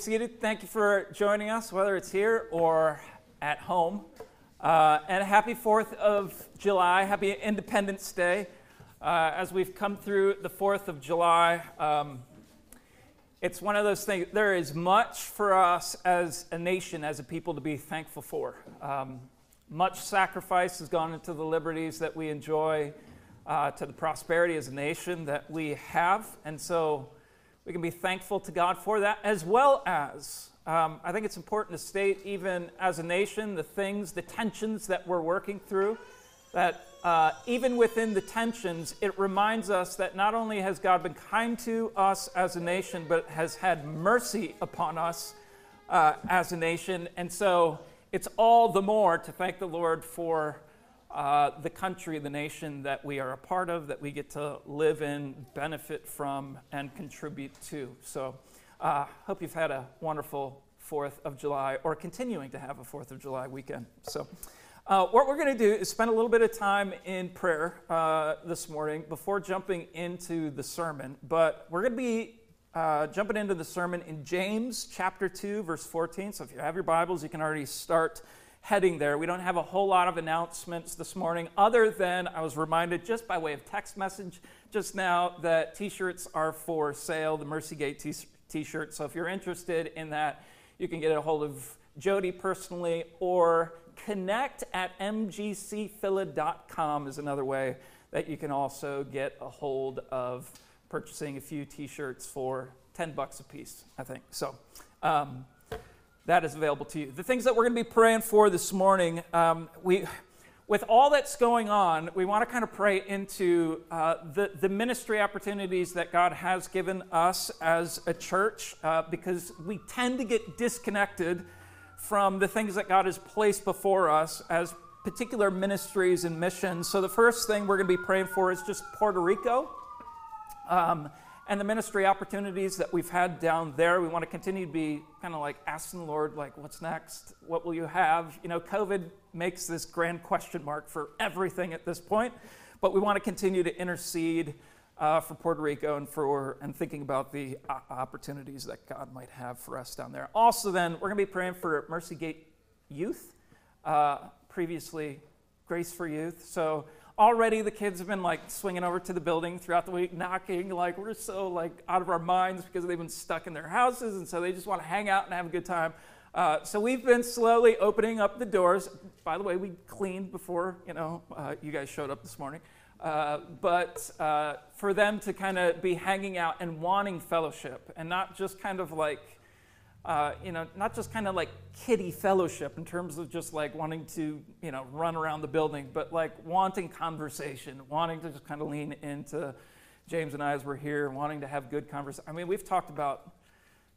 seated. Thank you for joining us, whether it's here or at home. Uh, and happy 4th of July, happy Independence Day. Uh, as we've come through the 4th of July, um, it's one of those things, there is much for us as a nation, as a people to be thankful for. Um, much sacrifice has gone into the liberties that we enjoy, uh, to the prosperity as a nation that we have. And so, we can be thankful to God for that, as well as um, I think it's important to state, even as a nation, the things, the tensions that we're working through, that uh, even within the tensions, it reminds us that not only has God been kind to us as a nation, but has had mercy upon us uh, as a nation. And so it's all the more to thank the Lord for uh, the country, the nation that we are a part of, that we get to live in, benefit from, and contribute to. So, uh, hope you've had a wonderful 4th of July or continuing to have a 4th of July weekend. So, uh, what we're going to do is spend a little bit of time in prayer uh, this morning before jumping into the sermon. But we're going to be uh, jumping into the sermon in James chapter 2, verse 14. So, if you have your Bibles, you can already start heading there. We don't have a whole lot of announcements this morning, other than I was reminded just by way of text message just now that t shirts are for sale, the Mercygate t shirt. So if you're interested in that, you can get a hold of Jody personally or connect at mgcphila.com is another way that you can also get a hold of purchasing a few t shirts for 10 bucks a piece, I think. So, um, that is available to you. The things that we're going to be praying for this morning, um, we, with all that's going on, we want to kind of pray into uh, the, the ministry opportunities that God has given us as a church uh, because we tend to get disconnected from the things that God has placed before us as particular ministries and missions. So, the first thing we're going to be praying for is just Puerto Rico. Um, and the ministry opportunities that we've had down there. We want to continue to be kind of like asking the Lord, like, what's next? What will you have? You know, COVID makes this grand question mark for everything at this point, but we want to continue to intercede uh, for Puerto Rico and for and thinking about the opportunities that God might have for us down there. Also, then we're going to be praying for Mercy Gate Youth. Uh, previously, Grace for Youth. So already the kids have been like swinging over to the building throughout the week knocking like we're so like out of our minds because they've been stuck in their houses and so they just want to hang out and have a good time. Uh, so we've been slowly opening up the doors. By the way we cleaned before you know uh, you guys showed up this morning. Uh, but uh, for them to kind of be hanging out and wanting fellowship and not just kind of like uh, you know, not just kind of like kiddie fellowship in terms of just like wanting to, you know, run around the building, but like wanting conversation, wanting to just kind of lean into James and I as we're here, wanting to have good conversation. I mean, we've talked about,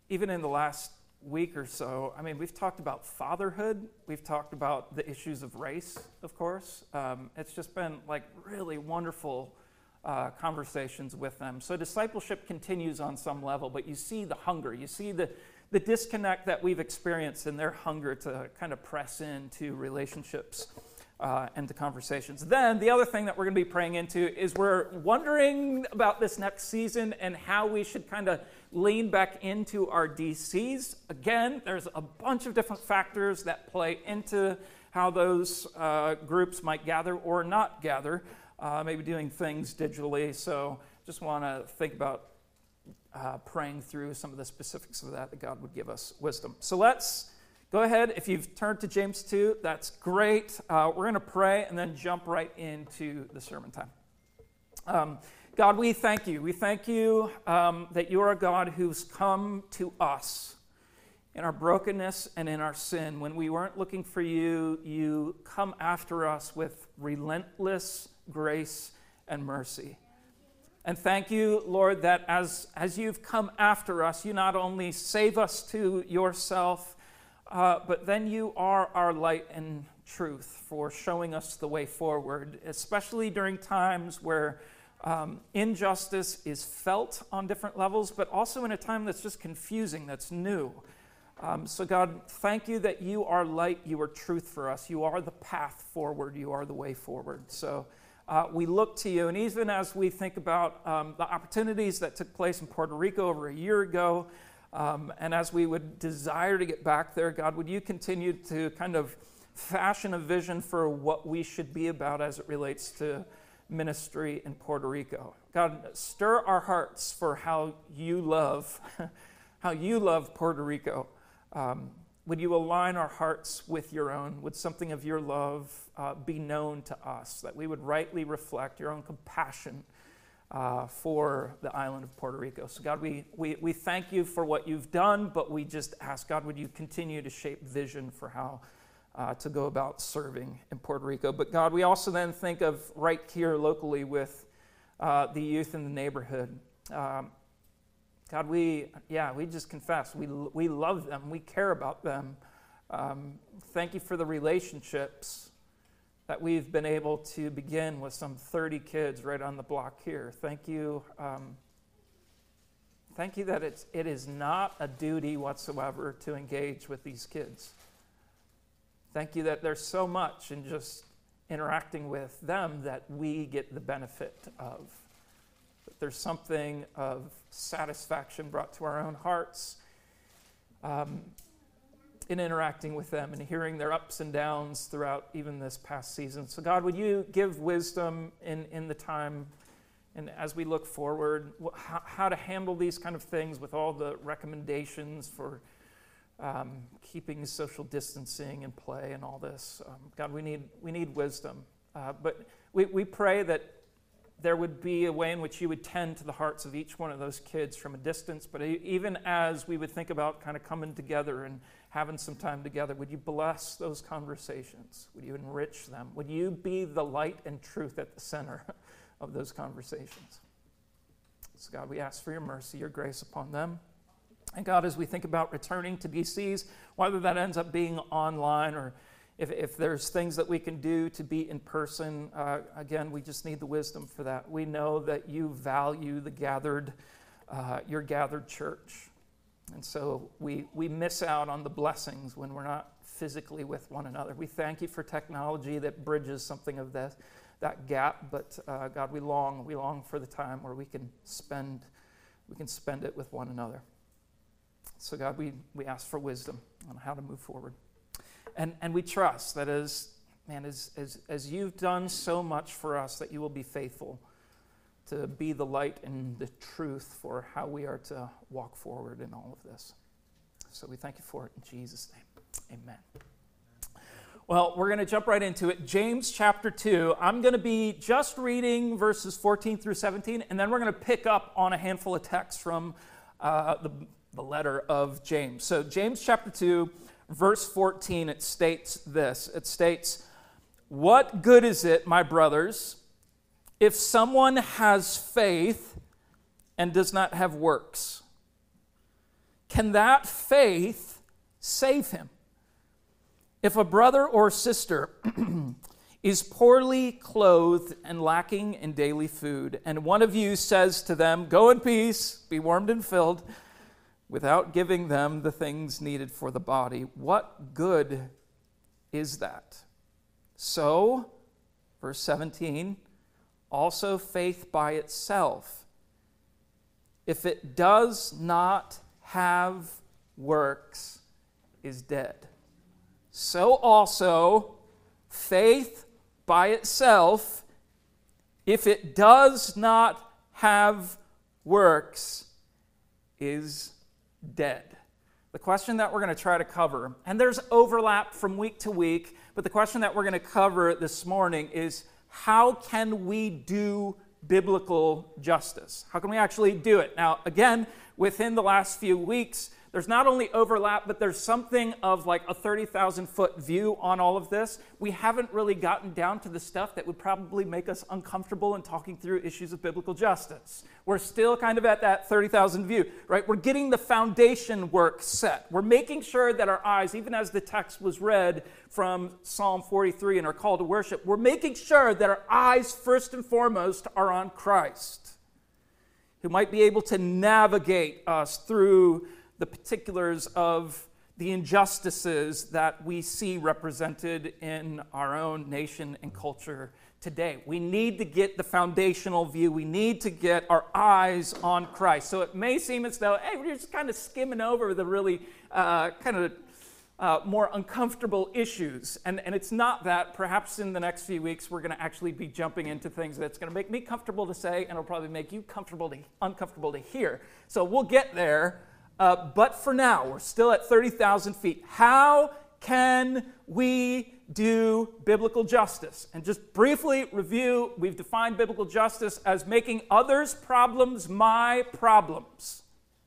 even in the last week or so, I mean, we've talked about fatherhood. We've talked about the issues of race, of course. Um, it's just been like really wonderful uh, conversations with them. So discipleship continues on some level, but you see the hunger, you see the the disconnect that we've experienced and their hunger to kind of press into relationships uh, and to conversations. Then, the other thing that we're going to be praying into is we're wondering about this next season and how we should kind of lean back into our DCs. Again, there's a bunch of different factors that play into how those uh, groups might gather or not gather, uh, maybe doing things digitally. So, just want to think about uh, praying through some of the specifics of that, that God would give us wisdom. So let's go ahead. If you've turned to James 2, that's great. Uh, we're going to pray and then jump right into the sermon time. Um, God, we thank you. We thank you um, that you are a God who's come to us in our brokenness and in our sin. When we weren't looking for you, you come after us with relentless grace and mercy. And thank you, Lord, that as, as you've come after us, you not only save us to yourself, uh, but then you are our light and truth for showing us the way forward, especially during times where um, injustice is felt on different levels, but also in a time that's just confusing, that's new. Um, so, God, thank you that you are light, you are truth for us. You are the path forward, you are the way forward. So, uh, we look to you. And even as we think about um, the opportunities that took place in Puerto Rico over a year ago, Um, and as we would desire to get back there, God, would you continue to kind of fashion a vision for what we should be about as it relates to ministry in Puerto Rico? God, stir our hearts for how you love, how you love Puerto Rico. Um, would you align our hearts with your own? Would something of your love uh, be known to us, that we would rightly reflect your own compassion uh, for the island of Puerto Rico? So, God, we, we, we thank you for what you've done, but we just ask, God, would you continue to shape vision for how uh, to go about serving in Puerto Rico? But, God, we also then think of right here locally with uh, the youth in the neighborhood. Um, God, we, yeah, we just confess. We, we love them. We care about them. Um, thank you for the relationships that we've been able to begin with some 30 kids right on the block here. Thank you. Um, thank you that it's, it is not a duty whatsoever to engage with these kids. Thank you that there's so much in just interacting with them that we get the benefit of. There's something of satisfaction brought to our own hearts um, in interacting with them and hearing their ups and downs throughout even this past season. So, God, would you give wisdom in, in the time and as we look forward, how, how to handle these kind of things with all the recommendations for um, keeping social distancing in play and all this. Um, God, we need, we need wisdom. Uh, but we, we pray that there would be a way in which you would tend to the hearts of each one of those kids from a distance. But even as we would think about kind of coming together and having some time together, would you bless those conversations? Would you enrich them? Would you be the light and truth at the center of those conversations? So, God, we ask for your mercy, your grace upon them. And God, as we think about returning to DCs, whether that ends up being online or if, if there's things that we can do to be in person, uh, again, we just need the wisdom for that. We know that you value the gathered, uh, your gathered church. And so we, we miss out on the blessings when we're not physically with one another. We thank you for technology that bridges something of that, that gap, but uh, God, we long, we long for the time where we can spend, we can spend it with one another. So God, we, we ask for wisdom on how to move forward. And, and we trust that as, man, as, as, as you've done so much for us, that you will be faithful to be the light and the truth for how we are to walk forward in all of this. So we thank you for it in Jesus' name. Amen. Well, we're going to jump right into it. James chapter 2. I'm going to be just reading verses 14 through 17, and then we're going to pick up on a handful of texts from uh, the, the letter of James. So, James chapter 2, verse 14, it states this it states, What good is it, my brothers, if someone has faith and does not have works? Can that faith save him? If a brother or sister is poorly clothed and lacking in daily food, and one of you says to them, Go in peace, be warmed and filled, without giving them the things needed for the body, what good is that? So, verse 17, also faith by itself, if it does not have works, is dead. So also, faith by itself, if it does not have works, is dead. The question that we're going to try to cover, and there's overlap from week to week, but the question that we're going to cover this morning is how can we do biblical justice? How can we actually do it? Now, again, within the last few weeks, there's not only overlap, but there's something of like a 30,000 foot view on all of this. We haven't really gotten down to the stuff that would probably make us uncomfortable in talking through issues of biblical justice. We're still kind of at that 30,000 view, right? We're getting the foundation work set. We're making sure that our eyes, even as the text was read from Psalm 43 and our call to worship, we're making sure that our eyes, first and foremost, are on Christ, who might be able to navigate us through the particulars of the injustices that we see represented in our own nation and culture today. We need to get the foundational view. We need to get our eyes on Christ. So it may seem as though, hey, we're just kind of skimming over the really uh, kind of uh, more uncomfortable issues. And, and it's not that. Perhaps in the next few weeks, we're going to actually be jumping into things that's going to make me comfortable to say, and it'll probably make you comfortable to, uncomfortable to hear. So we'll get there. Uh, but for now, we're still at 30,000 feet. How can we do biblical justice? And just briefly review we've defined biblical justice as making others' problems my problems.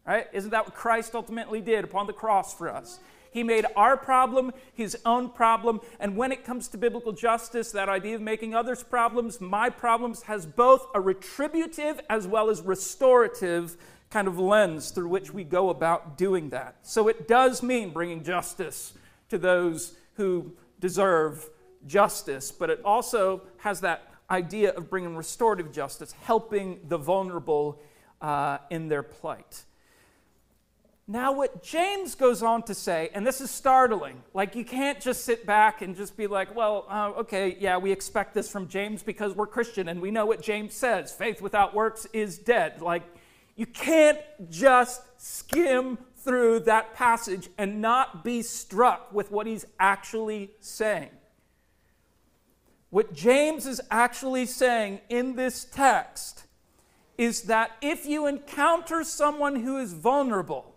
Right? Isn't that what Christ ultimately did upon the cross for us? He made our problem his own problem. And when it comes to biblical justice, that idea of making others' problems my problems has both a retributive as well as restorative kind of lens through which we go about doing that. So it does mean bringing justice to those who deserve justice, but it also has that idea of bringing restorative justice, helping the vulnerable uh, in their plight. Now, what James goes on to say, and this is startling, like you can't just sit back and just be like, well, uh, okay, yeah, we expect this from James because we're Christian and we know what James says faith without works is dead. Like, you can't just skim through that passage and not be struck with what he's actually saying. What James is actually saying in this text is that if you encounter someone who is vulnerable,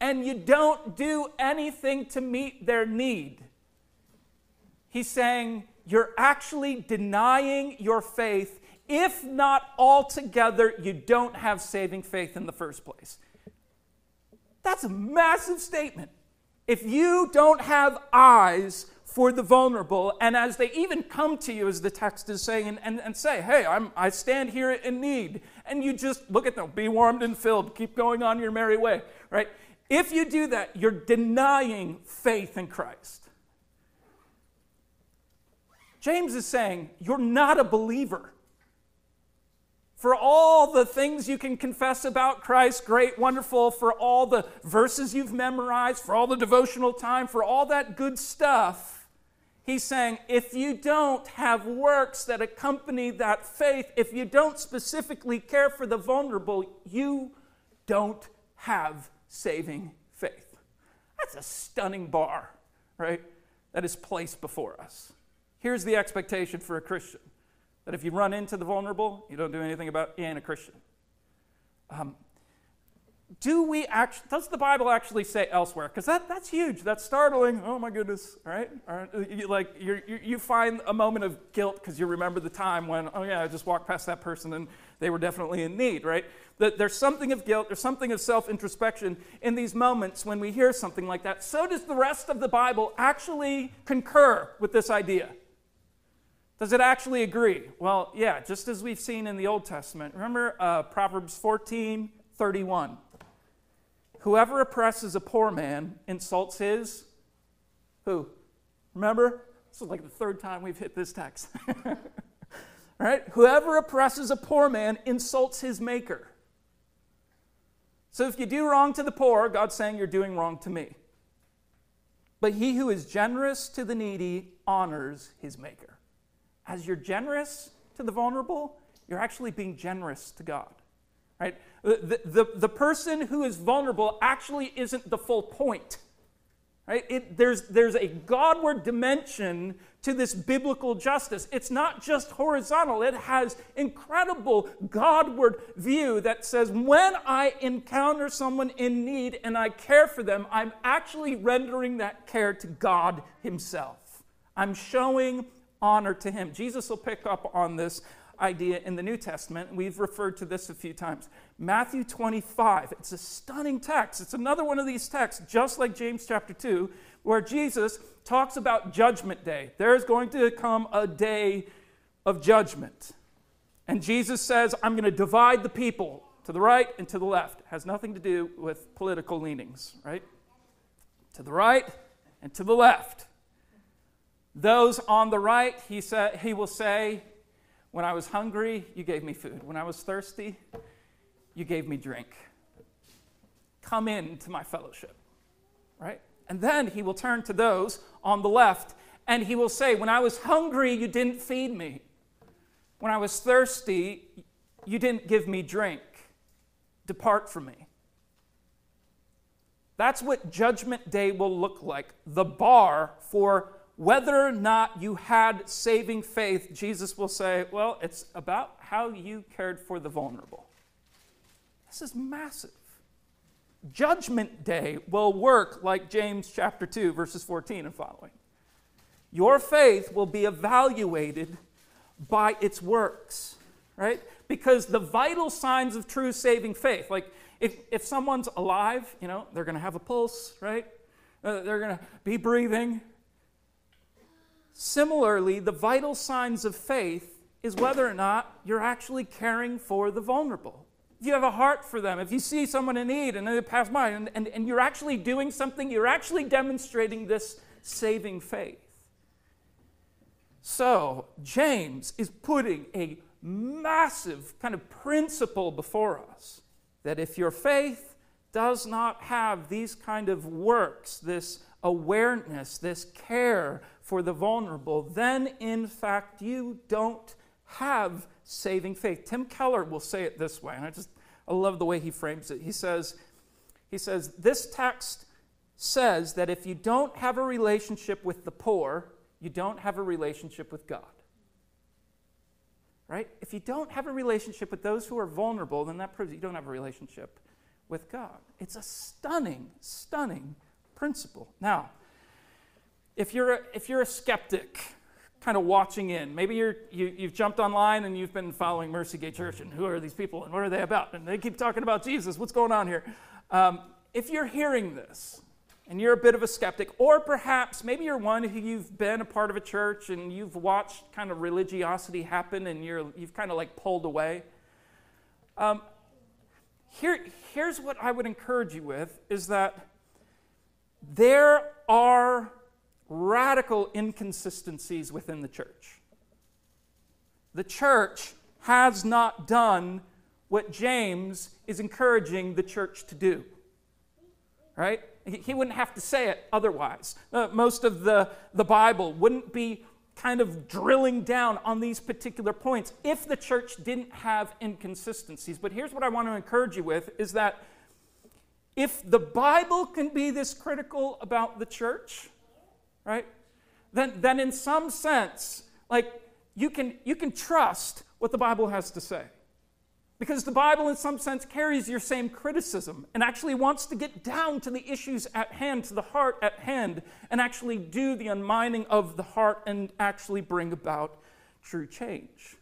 and you don't do anything to meet their need. He's saying you're actually denying your faith. If not altogether, you don't have saving faith in the first place. That's a massive statement. If you don't have eyes for the vulnerable, and as they even come to you, as the text is saying, and, and, and say, Hey, I'm, I stand here in need, and you just look at them, be warmed and filled, keep going on your merry way, right? If you do that, you're denying faith in Christ. James is saying, You're not a believer. For all the things you can confess about Christ, great, wonderful, for all the verses you've memorized, for all the devotional time, for all that good stuff, he's saying, if you don't have works that accompany that faith, if you don't specifically care for the vulnerable, you don't have saving faith. That's a stunning bar, right? That is placed before us. Here's the expectation for a Christian that if you run into the vulnerable, you don't do anything about it, you ain't a Christian. Um, do we actually, does the Bible actually say elsewhere? Because that, that's huge. That's startling. Oh my goodness, right? You, like you you find a moment of guilt because you remember the time when, oh yeah, I just walked past that person and they were definitely in need, right? That there's something of guilt, there's something of self introspection in these moments when we hear something like that. So does the rest of the Bible actually concur with this idea? Does it actually agree? Well, yeah, just as we've seen in the Old Testament. Remember uh, Proverbs 14 31. Whoever oppresses a poor man insults his who? Remember? This is like the third time we've hit this text. right? Whoever oppresses a poor man insults his maker. So if you do wrong to the poor, God's saying you're doing wrong to me. But he who is generous to the needy honors his maker. As you're generous to the vulnerable, you're actually being generous to God. Right? The, the, the person who is vulnerable actually isn't the full point. Right? It, there's, there's a Godward dimension to this biblical justice. It's not just horizontal, it has incredible Godward view that says when I encounter someone in need and I care for them, I'm actually rendering that care to God Himself. I'm showing honor to Him. Jesus will pick up on this idea in the New Testament. We've referred to this a few times. Matthew 25, it's a stunning text. It's another one of these texts, just like James chapter 2, where Jesus talks about judgment day. There's going to come a day of judgment. And Jesus says, I'm going to divide the people to the right and to the left. It has nothing to do with political leanings, right? To the right and to the left. Those on the right, he, sa- he will say, when I was hungry, you gave me food. When I was thirsty, you gave me drink. Come into my fellowship, right? And then he will turn to those on the left And he will say, When I was hungry, you didn't feed me. When I was thirsty, you didn't give me drink. Depart from me. That's what Judgment Day will look like. The bar for whether or not you had saving faith, Jesus will say, Well, it's about how you cared for the vulnerable. This is massive. Judgment Day will work like James chapter 2, verses 14 and following. Your faith will be evaluated by its works, right? Because the vital signs of true saving faith, like if, if someone's alive, you know, they're going to have a pulse, right? Uh, they're going to be breathing. Similarly, the vital signs of faith is whether or not you're actually caring for the vulnerable. If you have a heart for them, if you see someone in need and they pass by, and, and, and you're actually doing something, you're actually demonstrating this saving faith. So, James is putting a massive kind of principle before us that if your faith does not have these kind of works, this awareness, this care for the vulnerable, then in fact you don't have saving faith. Tim Keller will say it this way, and I just I love the way he frames it. He says, he says, this text says that if you don't have a relationship with the poor, you don't have a relationship with God. Right? If you don't have a relationship with those who are vulnerable, then that proves you don't have a relationship with God. It's a stunning, stunning principle. Now, if you're a, if you're a skeptic, kind of watching in, maybe you're, you, you've jumped online and you've been following Mercy Gate Church, and who are these people and what are they about? And they keep talking about Jesus. What's going on here? Um, if you're hearing this, and you're a bit of a skeptic, or perhaps maybe you're one who you've been a part of a church and you've watched kind of religiosity happen and you're, you've kind of like pulled away. Um, here, here's what I would encourage you with is that there are radical inconsistencies within the church. The church has not done what James is encouraging the church to do. Right? He wouldn't have to say it otherwise. Uh, most of the, the Bible wouldn't be kind of drilling down on these particular points if the church didn't have inconsistencies. But here's what I want to encourage you with is that if the Bible can be this critical about the church, right, then, then in some sense, like you can, you can trust what the Bible has to say. Because the Bible, in some sense, carries your same criticism and actually wants to get down to the issues at hand, to the heart at hand, and actually do the unmining of the heart and actually bring about true change.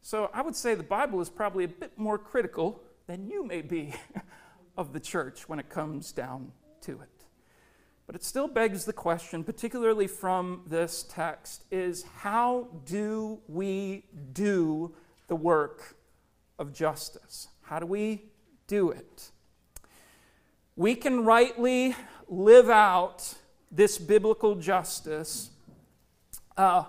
So I would say the Bible is probably a bit more critical than you may be of the church when it comes down to it. But it still begs the question, particularly from this text, is how do we do the work of justice. How do we do it? We can rightly live out this biblical justice uh,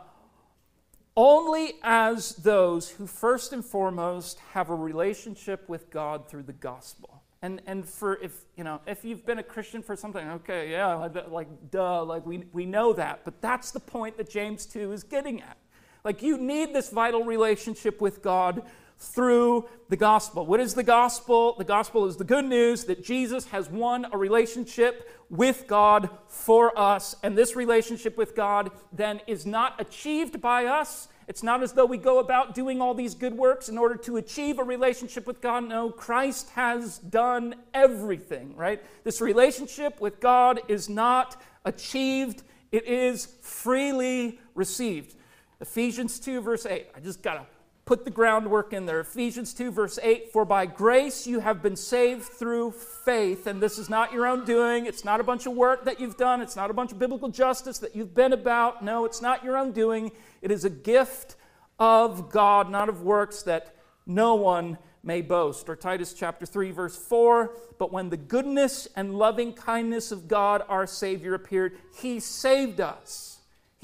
only as those who first and foremost have a relationship with God through the gospel. And, and for if you know if you've been a Christian for something, okay, yeah, like, duh, like we, we know that. But that's the point that James 2 is getting at. Like you need this vital relationship with God through the gospel. What is the gospel? The gospel is the good news that Jesus has won a relationship with God for us. And this relationship with God then is not achieved by us. It's not as though we go about doing all these good works in order to achieve a relationship with God. No, Christ has done everything, right? This relationship with God is not achieved, it is freely received. Ephesians 2, verse 8. I just got to put the groundwork in there. Ephesians 2, verse 8 For by grace you have been saved through faith, and this is not your own doing. It's not a bunch of work that you've done. It's not a bunch of biblical justice that you've been about. No, it's not your own doing. It is a gift of God, not of works that no one may boast. Or Titus chapter 3, verse 4 But when the goodness and loving kindness of God our Savior appeared, he saved us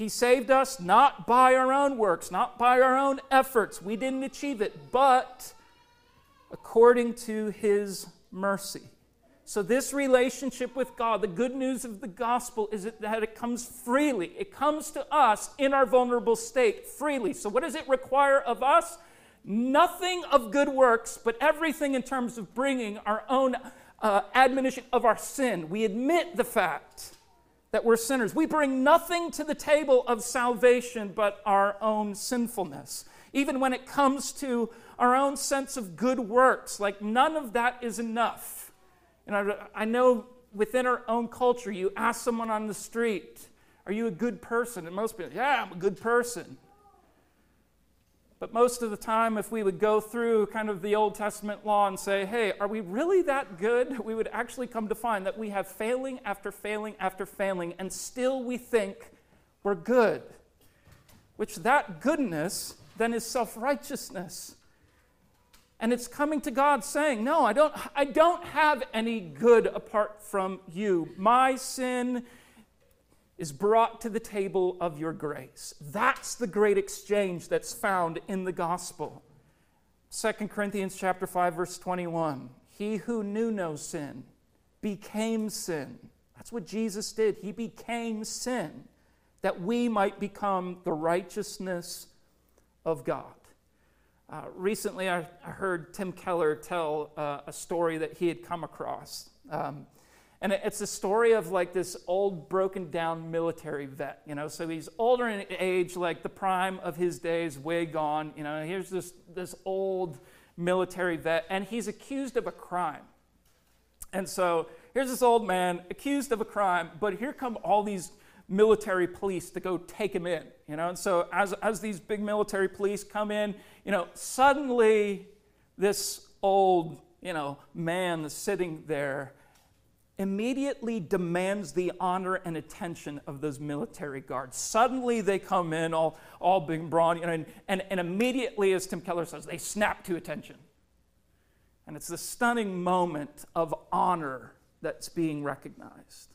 he saved us not by our own works, not by our own efforts. We didn't achieve it, but according to His mercy. So, this relationship with God, the good news of the gospel is that it comes freely. It comes to us in our vulnerable state freely. So, what does it require of us? Nothing of good works, but everything in terms of bringing our own uh, admonition of our sin. We admit the fact that we're sinners. We bring nothing to the table of salvation but our own sinfulness. Even when it comes to our own sense of good works, like none of that is enough. And I, I know within our own culture, you ask someone on the street, Are you a good person? And most people, Yeah, I'm a good person. But most of the time, if we would go through kind of the Old Testament law and say, hey, are we really that good? We would actually come to find that we have failing after failing after failing, and still we think we're good. Which that goodness then is self righteousness. And it's coming to God saying, No, I don't, I don't have any good apart from you. My sin is brought to the table of your grace. That's the great exchange that's found in the gospel. 2 Corinthians chapter 5 verse 21. He who knew no sin became sin. That's what Jesus did. He became sin that we might become the righteousness of God. Uh, recently, I, I, heard Tim Keller tell uh, a story that he had come across. Um, and it's a story of like this old, broken down military vet, you know. So he's older in age, like the prime of his days, way gone. You know, here's this, this old military vet, and he's accused of a crime. And so here's this old man accused of a crime, but here come all these military police to go take him in, you know. And so as, as these big military police come in, you know, suddenly this old, you know, man sitting there immediately demands the honor and attention of those military guards. Suddenly they come in all, all big and brawn, and, and, and immediately, as Tim Keller says, they snap to attention. And it's the stunning moment of honor that's being recognized.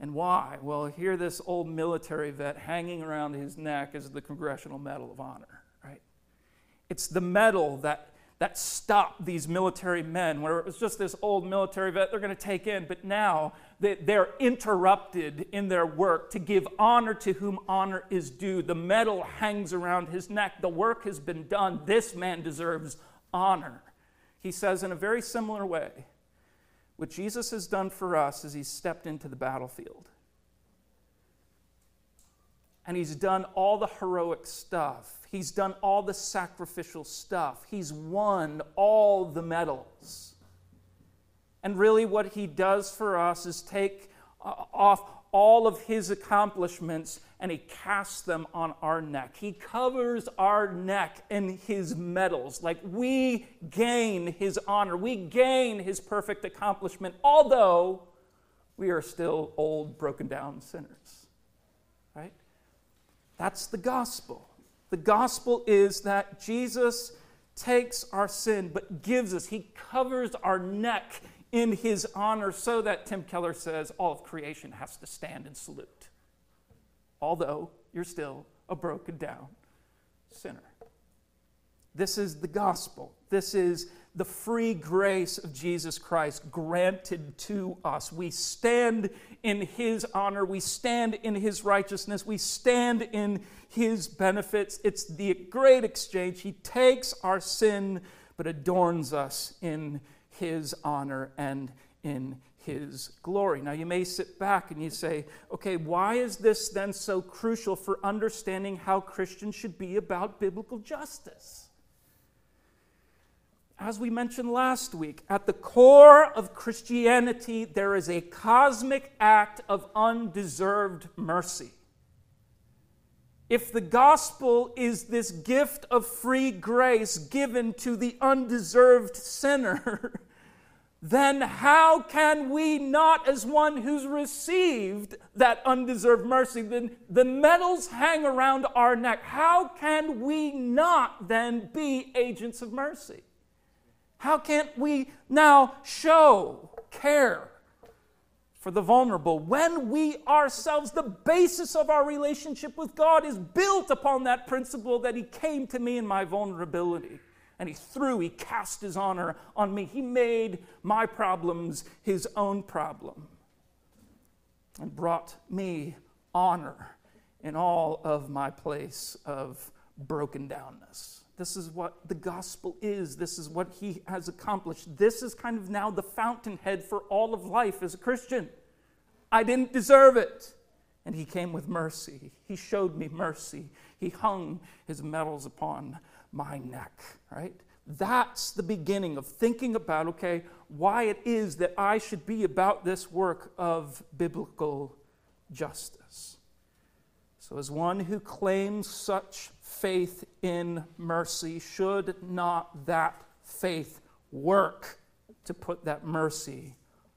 And why? Well, here this old military vet hanging around his neck is the Congressional Medal of Honor, right? It's the medal that, that stopped these military men, where it was just this old military vet they're going to take in, but now they're interrupted in their work to give honor to whom honor is due. The medal hangs around his neck. The work has been done. This man deserves honor. He says in a very similar way what Jesus has done for us is he's stepped into the battlefield. And he's done all the heroic stuff. He's done all the sacrificial stuff. He's won all the medals. And really, what he does for us is take uh, off all of his accomplishments and he casts them on our neck. He covers our neck in his medals. Like we gain his honor, we gain his perfect accomplishment, although we are still old, broken down sinners. That's the gospel. The gospel is that Jesus takes our sin but gives us, he covers our neck in his honor so that Tim Keller says all of creation has to stand and salute, although you're still a broken down sinner. This is the gospel. This is the free grace of Jesus Christ granted to us. We stand in His honor. We stand in His righteousness. We stand in His benefits. It's the great exchange. He takes our sin but adorns us in his honor and in his glory. Now, you may sit back and you say, okay, why is this then so crucial for understanding how Christians should be about biblical justice? As we mentioned last week, at the core of Christianity, there is a cosmic act of undeserved mercy. If the gospel is this gift of free grace given to the undeserved sinner, then how can we not, as one who's received that undeserved mercy, then the medals hang around our neck, how can we not then be agents of mercy? How can't we now show care for the vulnerable when we ourselves, the basis of our relationship with God is built upon that principle that He came to me in my vulnerability? and he threw, he cast his honor on me. He made my problems his own problem and brought me honor in all of my place of broken downness. This is what the gospel is. This is what he has accomplished. This is kind of now the fountainhead for all of life as a Christian. I didn't deserve it. And he came with mercy. He showed me mercy. He hung his medals upon my neck, right? That's the beginning of thinking about, okay, why it is that I should be about this work of biblical justice. So, as one who claims such faith in mercy, should not that faith work to put that mercy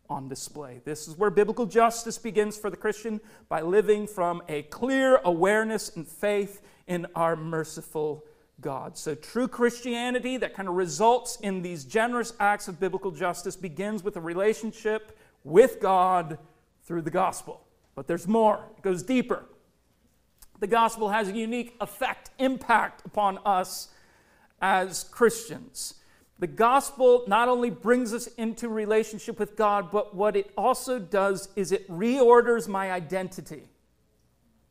on display? This is where biblical justice begins for the Christian by living from a clear awareness and faith in our merciful God. So, true Christianity that kind of results in these generous acts of biblical justice begins with a relationship with God through the gospel. But there's more, it goes deeper. The gospel has a unique effect, impact upon us as Christians. The gospel not only brings us into relationship with God, but what it also does is it reorders my identity.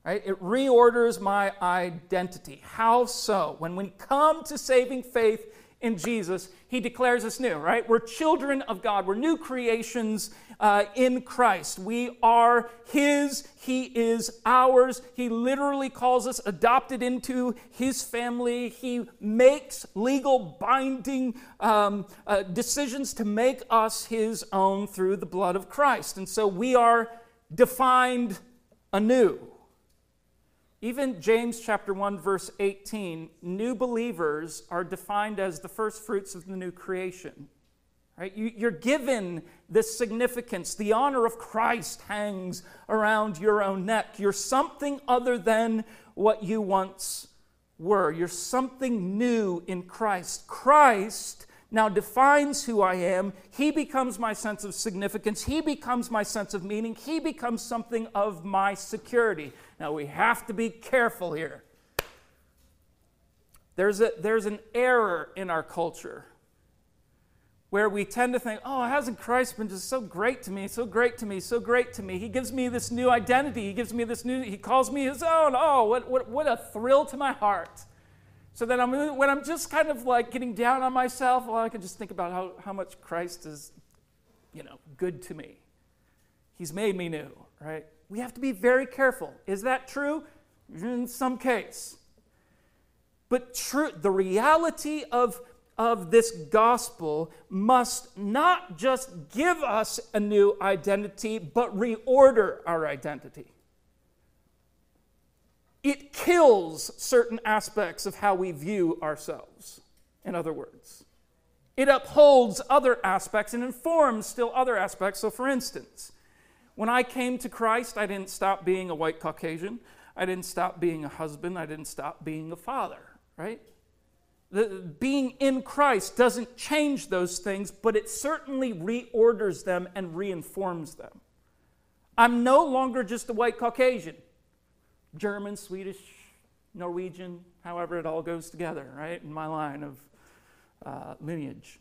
Right? It reorders my identity. How so? When we come to saving faith in Jesus, he declares us new, right? We're children of God. We're new creations uh, in Christ. We are His, He is ours. He literally calls us adopted into His family. He makes legal binding um, uh, decisions to make us His own through the blood of Christ. And so we are defined anew. Even James chapter 1 verse 18, new believers are defined as the first fruits of the new creation. Right? You, are given this significance. The honor of Christ hangs around your own neck. You're something other than what you once were. You're something new in Christ. Christ now defines who I am. He becomes my sense of significance. He becomes my sense of meaning. He becomes something of my security. Now, we have to be careful here. There's, a, there's an error in our culture where we tend to think, oh, hasn't Christ been just so great to me, so great to me, so great to me? He gives me this new identity. He gives me this new, he calls me his own. Oh, what, what, what a thrill to my heart. So that I'm, when I'm just kind of like getting down on myself, well, I can just think about how, how much Christ is, you know, good to me. He's made me new, right? We have to be very careful. Is that true? In some case. But true, the reality of, of this gospel must not just give us a new identity, but reorder our identity it kills certain aspects of how we view ourselves, in other words. It upholds other aspects and informs still other aspects. So, for instance, when I came to Christ, I didn't stop being a white Caucasian. I didn't stop being a husband. I didn't stop being a father, right? The, being in Christ doesn't change those things, but it certainly reorders them and reinforms them. I'm no longer just a white Caucasian. German, Swedish, Norwegian, however it all goes together, right, in my line of uh, lineage.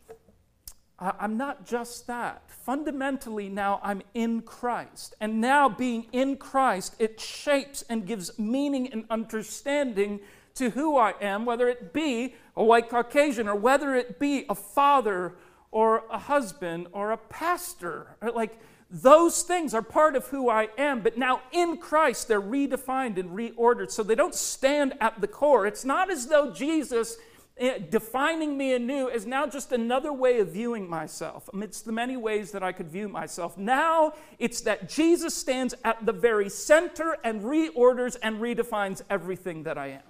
I, I'm not just that. Fundamentally, now I'm in Christ. And now, being in Christ, it shapes and gives meaning and understanding to who I am, whether it be a white Caucasian or whether it be a father or a husband or a pastor. Like, those things are part of who I am, but now in Christ they're redefined and reordered so they don't stand at the core. It's not as though Jesus eh, defining me anew is now just another way of viewing myself amidst the many ways that I could view myself. Now it's that Jesus stands at the very center and reorders and redefines everything that I am.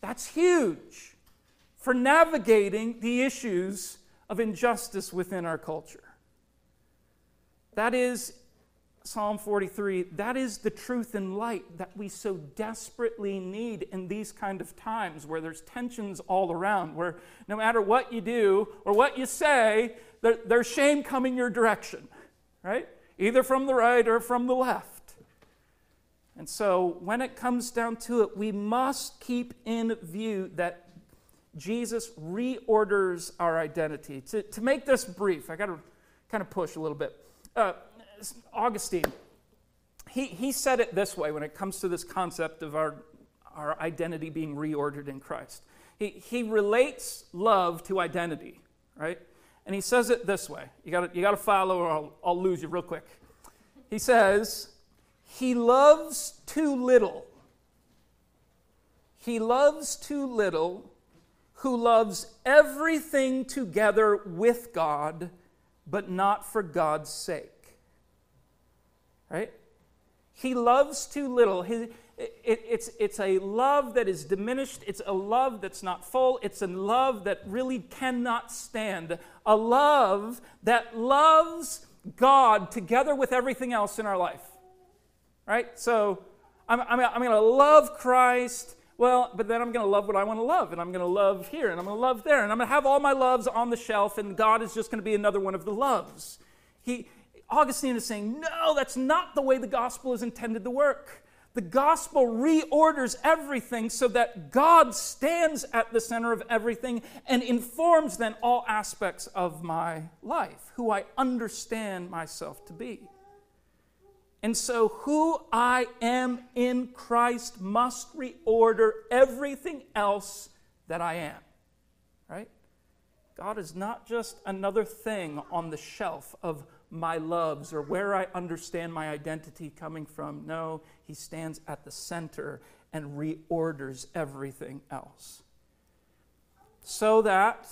That's huge for navigating the issues of injustice within our culture. That is Psalm 43. That is the truth and light that we so desperately need in these kind of times where there's tensions all around, where no matter what you do or what you say, there, there's shame coming your direction, right? Either from the right or from the left. And so when it comes down to it, we must keep in view that Jesus reorders our identity. To, to make this brief, I got to kind of push a little bit. Uh, Augustine, he, he said it this way when it comes to this concept of our, our identity being reordered in Christ. He, he relates love to identity, right? And he says it this way. You got you to follow, or I'll, I'll lose you real quick. He says, He loves too little. He loves too little who loves everything together with God, but not for God's sake. Right? He loves too little. He, it, it's, it's a love that is diminished. It's a love that's not full. It's a love that really cannot stand. A love that loves God together with everything else in our life. Right? So I'm, I'm, I'm going to love Christ. Well, but then I'm going to love what I want to love, and I'm going to love here, and I'm going to love there, and I'm going to have all my loves on the shelf, and God is just going to be another one of the loves. He, Augustine is saying, no, that's not the way the gospel is intended to work. The gospel reorders everything so that God stands at the center of everything and informs then all aspects of my life, who I understand myself to be. And so, who I am in Christ must reorder everything else that I am. Right? God is not just another thing on the shelf of my loves or where I understand my identity coming from. No, he stands at the center and reorders everything else. So that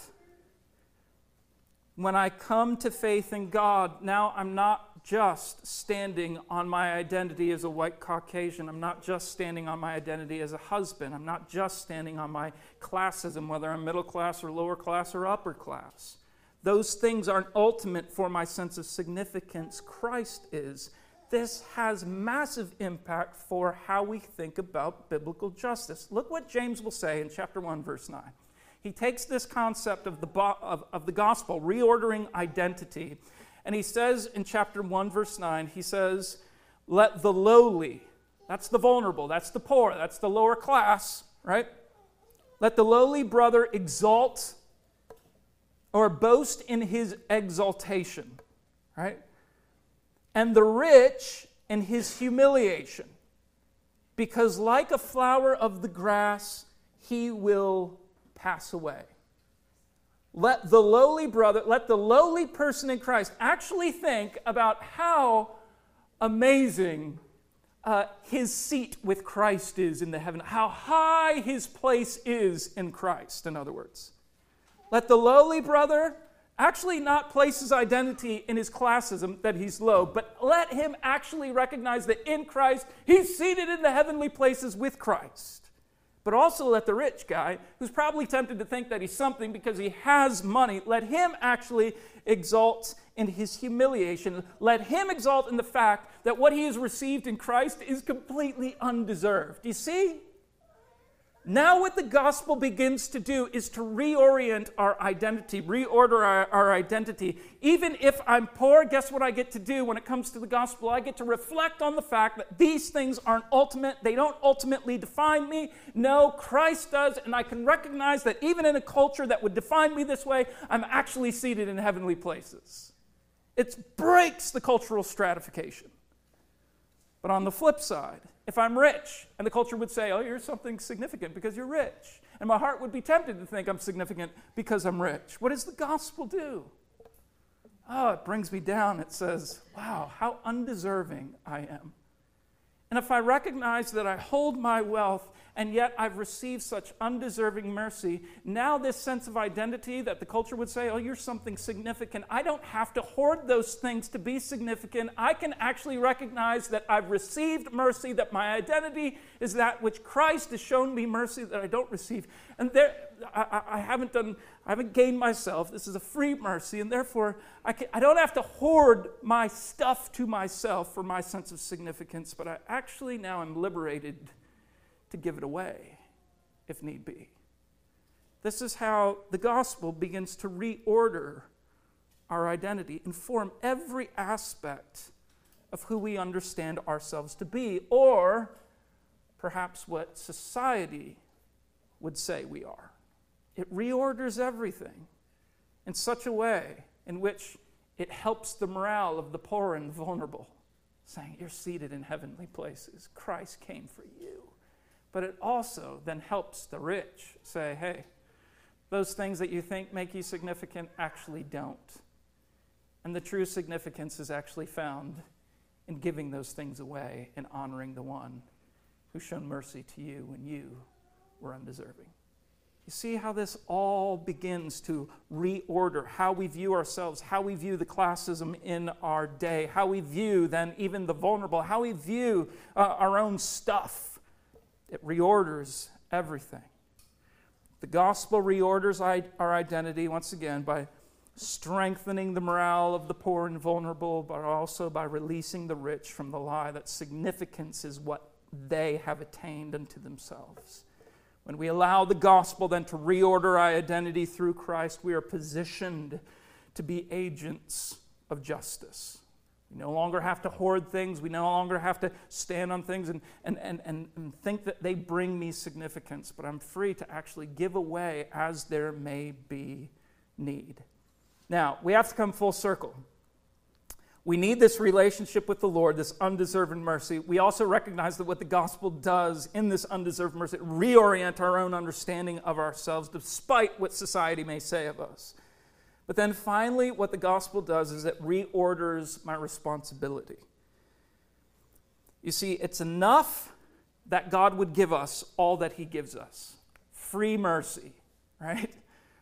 when I come to faith in God, now I'm not just standing on my identity as a white Caucasian. I'm not just standing on my identity as a husband. I'm not just standing on my classism, whether I'm middle class or lower class or upper class. Those things aren't ultimate for my sense of significance. Christ is. This has massive impact for how we think about biblical justice. Look what James will say in chapter 1, verse 9. He takes this concept of the, of, of the gospel, reordering identity, and he says in chapter 1, verse 9, he says, Let the lowly, that's the vulnerable, that's the poor, that's the lower class, right? Let the lowly brother exalt or boast in his exaltation, right? And the rich in his humiliation, because like a flower of the grass, he will pass away. Let the lowly brother, let the lowly person in Christ actually think about how amazing uh, his seat with Christ is in the heaven, how high his place is in Christ, in other words. Let the lowly brother actually not place his identity in his classism that he's low, but let him actually recognize that in Christ, he's seated in the heavenly places with Christ. But also let the rich guy, who's probably tempted to think that he's something because he has money, let him actually exalt in his humiliation. Let him exalt in the fact that what he has received in Christ is completely undeserved. You see? Now, what the gospel begins to do is to reorient our identity, reorder our, our, identity. Even if I'm poor, guess what I get to do when it comes to the gospel? I get to reflect on the fact that these things aren't ultimate. They don't ultimately define me. No, Christ does. And I can recognize that even in a culture that would define me this way, I'm actually seated in heavenly places. It breaks the cultural stratification. But on the flip side, if I'm rich, and the culture would say, oh, you're something significant because you're rich. And my heart would be tempted to think I'm significant because I'm rich. What does the gospel do? Oh, it brings me down. It says, wow, how undeserving I am. And if I recognize that I hold my wealth and yet I've received such undeserving mercy. Now, this sense of identity that the culture would say, oh, you're something significant, I don't have to hoard those things to be significant. I can actually recognize that I've received mercy, that my identity is that which Christ has shown me mercy that I don't receive. And there, I, I haven't done, I haven't gained myself. This is a free mercy, and therefore I, can, I don't have to hoard my stuff to myself for my sense of significance, but I actually now am liberated to give it away if need be. This is how the gospel begins to reorder our identity, inform every aspect of who we understand ourselves to be, or perhaps what society would say we are. It reorders everything in such a way in which it helps the morale of the poor and vulnerable, saying, You're seated in heavenly places. Christ came for you. But it also then helps the rich say, Hey, those things that you think make you significant actually don't. And the true significance is actually found in giving those things away and honoring the one who shown mercy to you when you were undeserving. You see how this all begins to reorder how we view ourselves, how we view the classism in our day, how we view then even the vulnerable, how we view uh, our own stuff. It reorders everything. The gospel reorders our identity once again by strengthening the morale of the poor and vulnerable, but also by releasing the rich from the lie that significance is what they have attained unto themselves. When we allow the gospel then to reorder our identity through Christ, we are positioned to be agents of justice. We no longer have to hoard things. We no longer have to stand on things and, and, and, and, and think that they bring me significance, but I'm free to actually give away as there may be need. Now, we have to come full circle. We need this relationship with the Lord, this undeserved mercy. We also recognize that what the gospel does in this undeserved mercy, reorient our own understanding of ourselves despite what society may say of us. But then finally, what the gospel does is it reorders my responsibility. You see, it's enough that God would give us all that He gives us free mercy, right?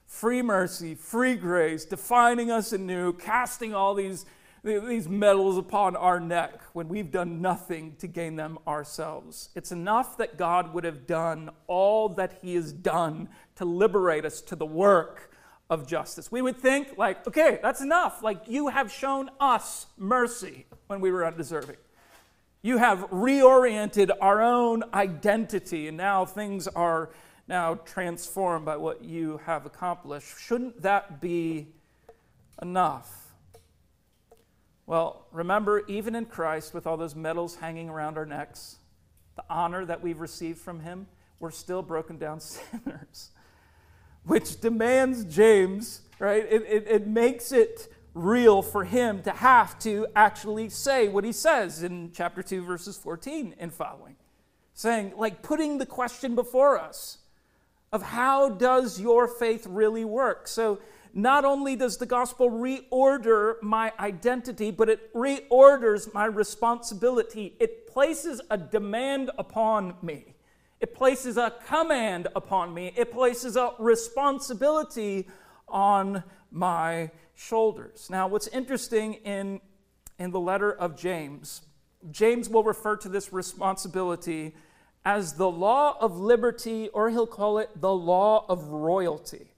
Free mercy, free grace, defining us anew, casting all these these medals upon our neck when we've done nothing to gain them ourselves. It's enough that God would have done all that He has done to liberate us to the work of justice. We would think, like, okay, that's enough. Like, you have shown us mercy when we were undeserving. You have reoriented our own identity, and now things are now transformed by what you have accomplished. Shouldn't that be enough? Well, remember, even in Christ, with all those medals hanging around our necks, the honor that we've received from Him, we're still broken down sinners, which demands James, right? It, it, it makes it real for him to have to actually say what he says in chapter 2, verses 14 and following. Saying, like, putting the question before us of how does your faith really work? So, not only does the gospel reorder my identity, but it reorders my responsibility. It places a demand upon me, it places a command upon me, it places a responsibility on my shoulders. Now, what's interesting in, in the letter of James, James will refer to this responsibility as the law of liberty, or he'll call it the law of royalty.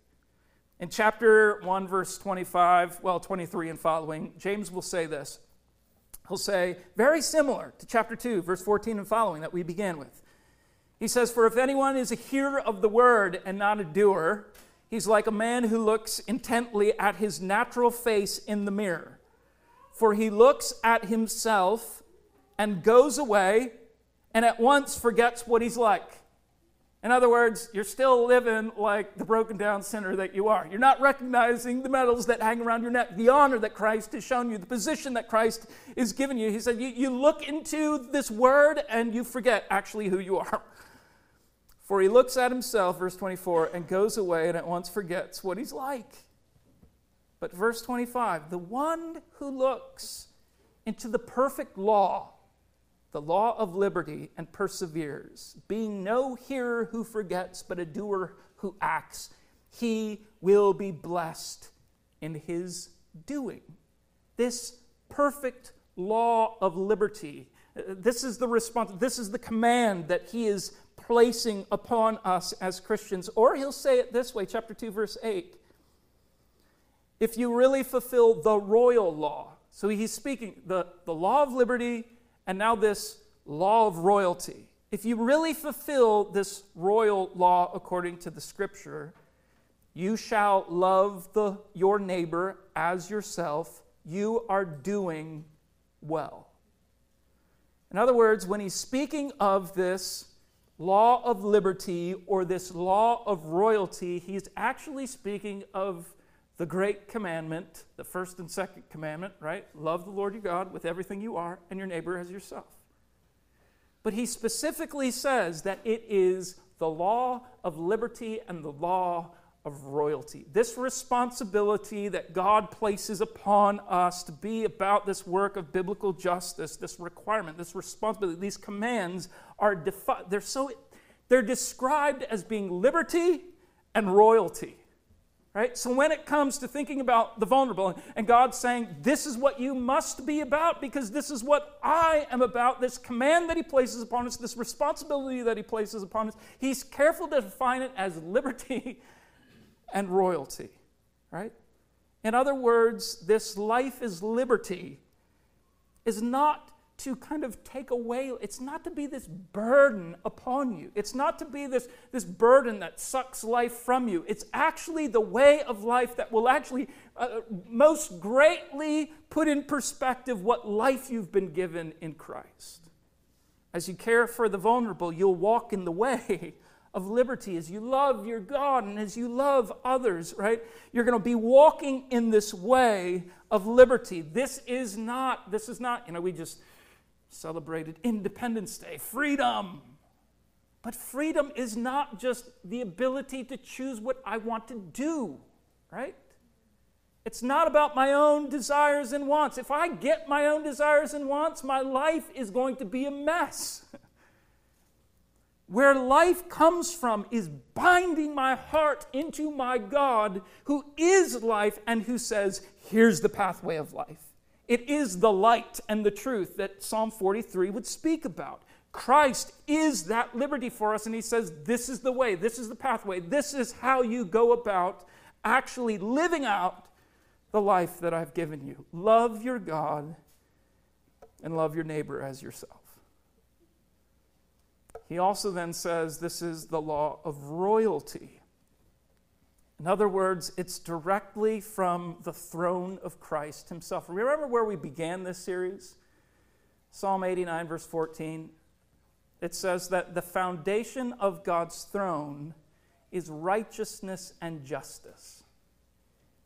In chapter 1, verse 25, well, 23 and following, James will say this. He'll say, very similar to chapter 2, verse 14 and following that we began with. He says, For if anyone is a hearer of the word and not a doer, he's like a man who looks intently at his natural face in the mirror. For he looks at himself and goes away and at once forgets what he's like. In other words, you're still living like the broken down sinner that you are. You're not recognizing the medals that hang around your neck, the honor that Christ has shown you, the position that Christ is given you. He said, You, you look into this word and you forget actually who you are. For he looks at himself, verse 24, and goes away and at once forgets what he's like. But verse 25, the one who looks into the perfect law, the law of liberty and perseveres, being no hearer who forgets, but a doer who acts, he will be blessed in his doing. This perfect law of liberty, uh, this is the response, this is the command that he is placing upon us as Christians. Or he'll say it this way, chapter 2, verse 8. If you really fulfill the royal law, so he's speaking the, the law of liberty and now this law of royalty. If you really fulfill this royal law according to the scripture, you shall love the, your neighbor as yourself. You are doing well. In other words, when he's speaking of this law of liberty or this law of royalty, he's actually speaking of the great commandment, the first and second commandment, right? Love the Lord your God with everything you are and your neighbor as yourself. But he specifically says that it is the law of liberty and the law of royalty. This responsibility that God places upon us to be about this work of biblical justice, this requirement, this responsibility, these commands are defi- they're so they're described as being liberty and royalty. Right? So when it comes to thinking about the vulnerable and God saying, This is what you must be about because this is what I am about, this command that He places upon us, this responsibility that He places upon us, He's careful to define it as liberty and royalty. Right? In other words, this life is liberty is not to kind of take away, it's not to be this burden upon you. It's not to be this, this burden that sucks life from you. It's actually the way of life that will actually uh, most greatly put in perspective what life you've been given in Christ. As you care for the vulnerable, you'll walk in the way of liberty as you love your God and as you love others, right? You're going to be walking in this way of liberty. This is not, this is not, you know, we just celebrated Independence Day, freedom. But freedom is not just the ability to choose what I want to do, right? It's not about my own desires and wants. If I get my own desires and wants, my life is going to be a mess. Where life comes from is binding my heart into my God, who is life and who says, Here's the pathway of life. It is the light and the truth that Psalm 43 would speak about. Christ is that liberty for us, and He says, This is the way, this is the pathway, this is how you go about actually living out the life that I've given you. Love your God and love your neighbor as yourself. He also then says, This is the law of royalty. In other words, it's directly from the throne of Christ himself. Remember where we began this series? Psalm 89, verse 14. It says that the foundation of God's throne is righteousness and justice.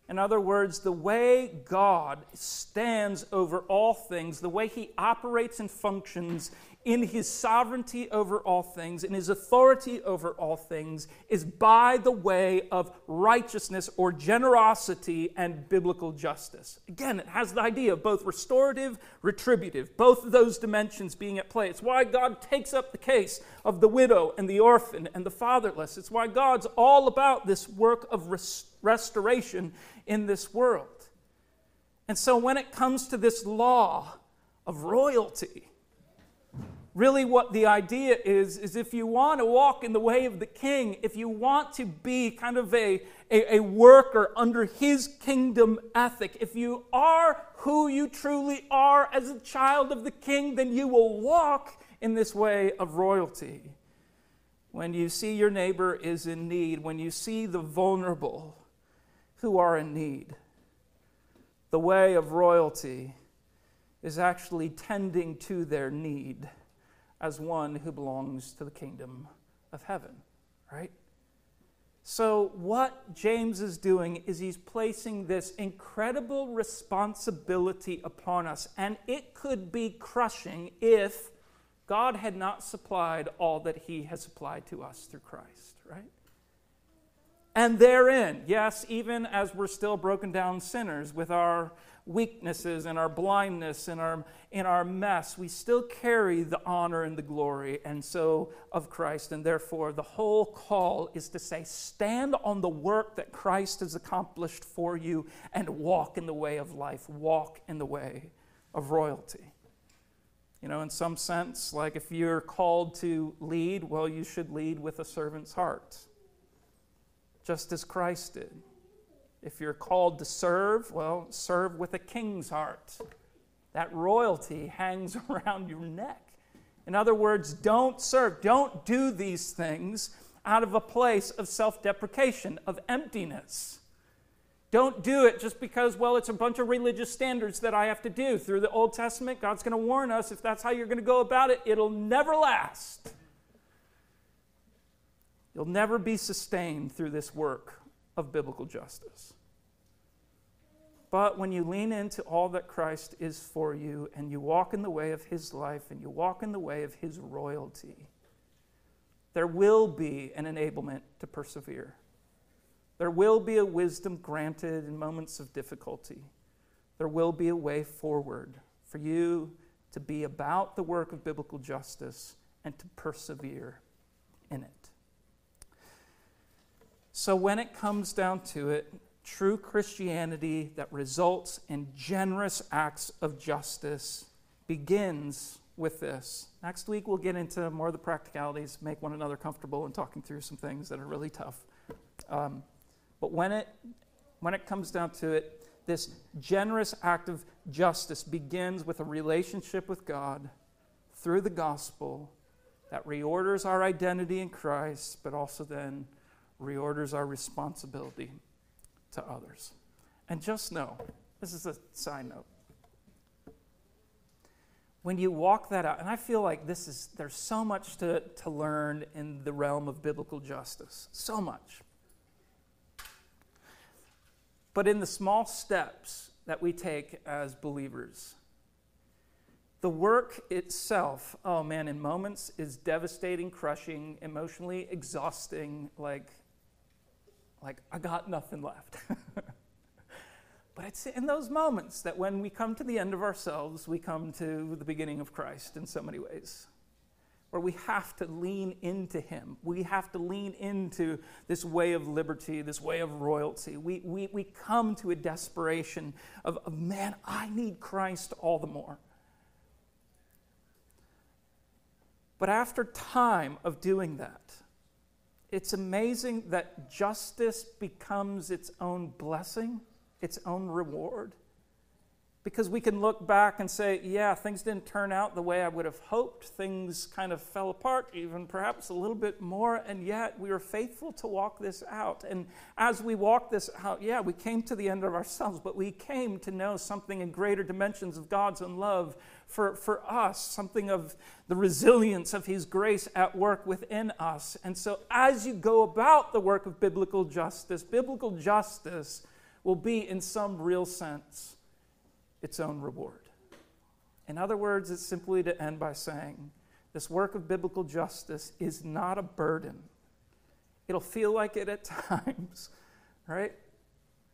In other words, the way God stands over all things, the way he operates and functions in his sovereignty over all things, in his authority over all things, is by the way of righteousness or generosity and biblical justice. Again, it has the idea of both restorative, retributive, both of those dimensions being at play. It's why God takes up the case of the widow and the orphan and the fatherless. It's why God's all about this work of res- restoration in this world. And so when it comes to this law of royalty, really what the idea is is if you want to walk in the way of the king if you want to be kind of a, a, a, worker under his kingdom ethic if you are who you truly are as a child of the king then you will walk in this way of royalty. When you see your neighbor is in need when you see the vulnerable who are in need the way of royalty is actually tending to their need as one who belongs to the kingdom of heaven, right? So, what James is doing is he's placing this incredible responsibility upon us, and it could be crushing if God had not supplied all that he has supplied to us through Christ, right? And therein, yes, even as we're still broken down sinners with our weaknesses and our blindness and our in our mess we still carry the honor and the glory and so of Christ. And therefore the whole call is to say stand on the work that Christ has accomplished for you and walk in the way of life. Walk in the way of royalty. You know in some sense like if you're called to lead well you should lead with a servant's heart just as Christ did if you're called to serve, well, serve with a king's heart. That royalty hangs around your neck. In other words, don't serve, don't do these things out of a place of self deprecation, of emptiness. Don't do it just because, well, it's a bunch of religious standards that I have to do. Through the Old Testament, God's going to warn us if that's how you're going to go about it, it'll never last. You'll never be sustained through this work of biblical justice. But when you lean into all that Christ is for you and you walk in the way of his life and you walk in the way of his royalty, there will be an enablement to persevere. There will be a wisdom granted in moments of difficulty. There will be a way forward for you to be about the work of biblical justice and to persevere in it. So, when it comes down to it, true Christianity that results in generous acts of justice begins with this. Next week, we'll get into more of the practicalities, make one another comfortable, and talking through some things that are really tough. Um, but when it, when it comes down to it, this generous act of justice begins with a relationship with God through the gospel that reorders our identity in Christ, but also then reorders our responsibility to others. And just know this is a side note. When you walk that out, and I feel like this is, there's so much to, to learn in the realm of biblical justice. So much. But in the small steps that we take as believers, the work itself, oh man, in moments is devastating, crushing, emotionally exhausting, like like I got nothing left. but it's in those moments that when we come to the end of ourselves, we come to the beginning of Christ in so many ways. Where we have to lean into Him. We have to lean into this way of liberty, this way of royalty. We, we, we come to a desperation of, of, man, I need Christ all the more. But after time of doing that, it's amazing that justice becomes its own blessing, its own reward. Because we can look back and say, yeah, things didn't turn out the way I would have hoped. Things kind of fell apart, even perhaps a little bit more, and yet we were faithful to walk this out. And as we walked this out, yeah, we came to the end of ourselves, but we came to know something in greater dimensions of God's own love for, for us, something of the resilience of His grace at work within us. And so, as you go about the work of biblical justice, biblical justice will be, in some real sense, its own reward. In other words, it's simply to end by saying this work of biblical justice is not a burden. It'll feel like it at times, right?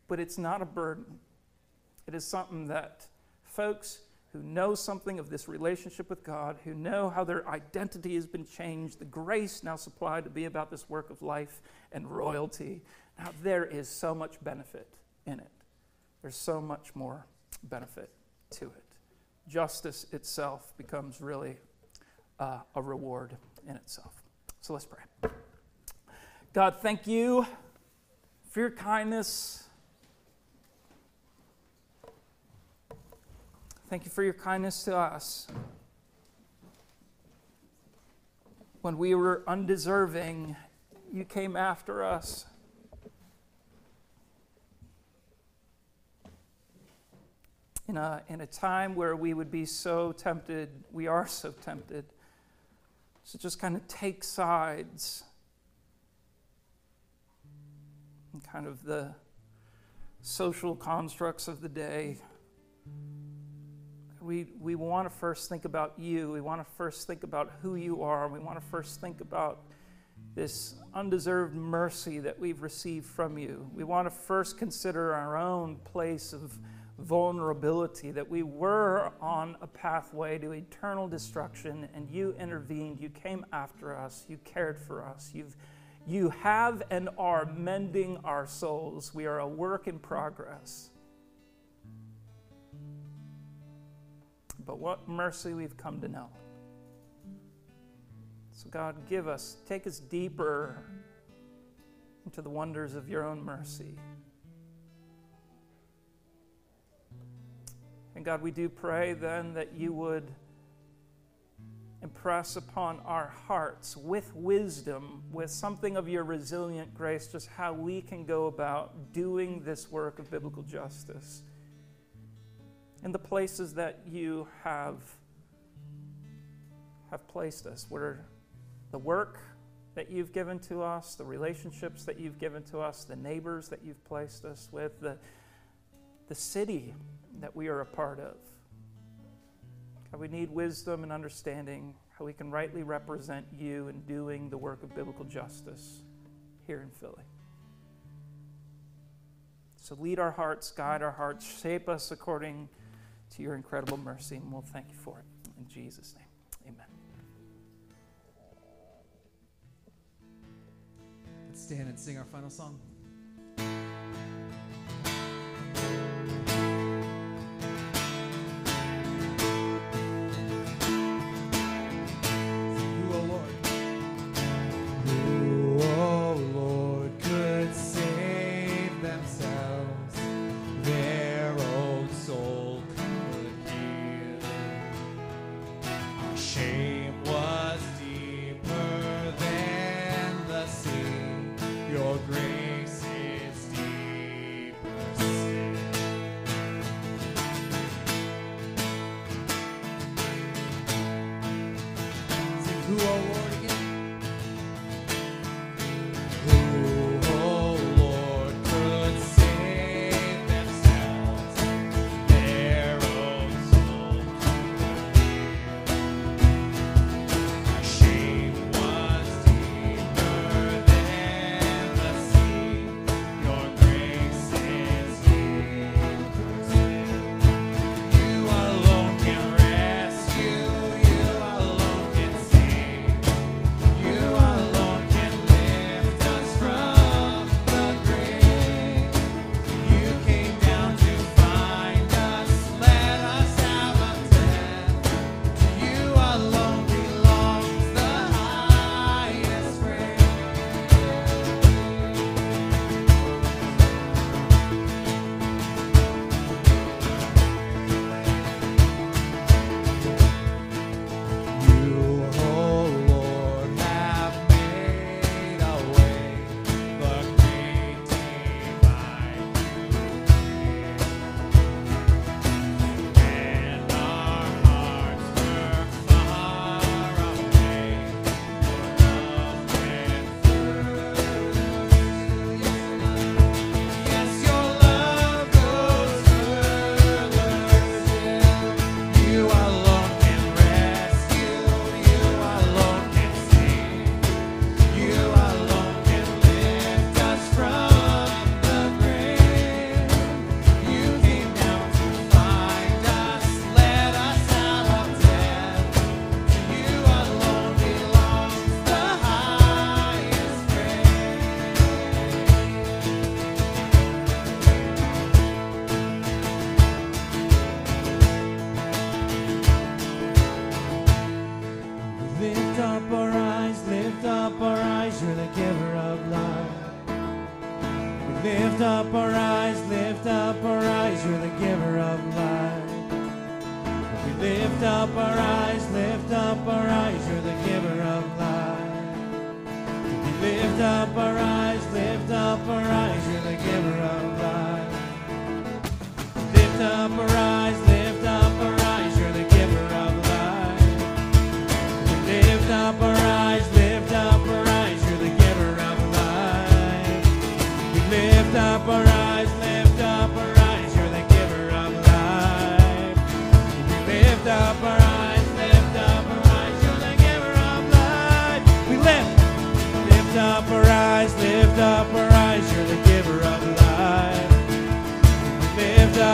But it's not a burden. It is something that folks who know something of this relationship with God, who know how their identity has been changed, the grace now supplied to be about this work of life and royalty. Now, there is so much benefit in it. There's so much more benefit to it. Justice itself becomes really uh, a reward in itself. So let's pray. God, thank you for your kindness. Thank you for your kindness to us. When we were undeserving, you came after us. In a, in a time where we would be so tempted, we are so tempted, to just kind of take sides and kind of the social constructs of the day. We, we want to first think about you. We want to first think about who you are. We want to first think about this undeserved mercy that we've received from you. We want to first consider our own place of vulnerability, that we were on a pathway to eternal destruction, and you intervened. You came after us. You cared for us. You've, you have and are mending our souls. We are a work in progress. But what mercy we've come to know. So, God, give us, take us deeper into the wonders of your own mercy. And God, we do pray then that you would impress upon our hearts with wisdom, with something of your resilient grace, just how we can go about doing this work of biblical justice in the places that you have, have placed us, where the work that you've given to us, the relationships that you've given to us, the neighbors that you've placed us with, the, the city that we are a part of. God, we need wisdom and understanding how we can rightly represent you in doing the work of biblical justice here in Philly. So lead our hearts, guide our hearts, shape us according to your incredible mercy, and we'll thank you for it. In Jesus' name, amen. Let's stand and sing our final song.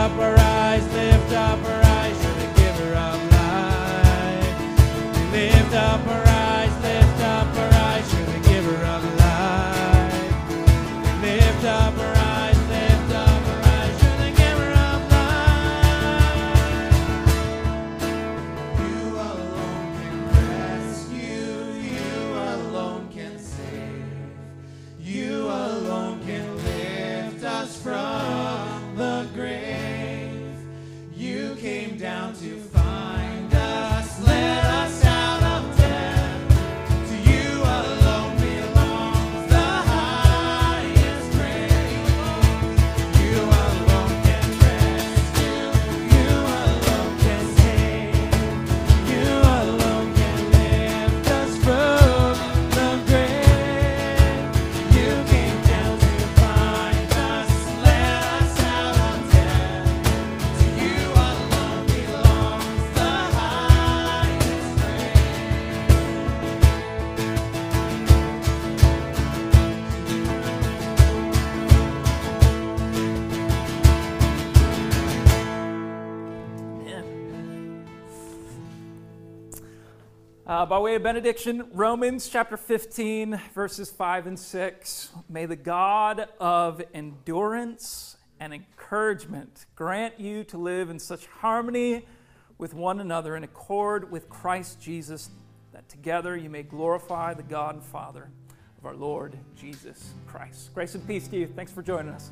Came down to find us, let by way of benediction, Romans chapter 15, verses 5 and 6. May the God of endurance and encouragement grant you to live in such harmony with one another in accord with Christ Jesus, that together you may glorify the God and Father of our Lord Jesus Christ. Grace and peace to you. Thanks for joining us.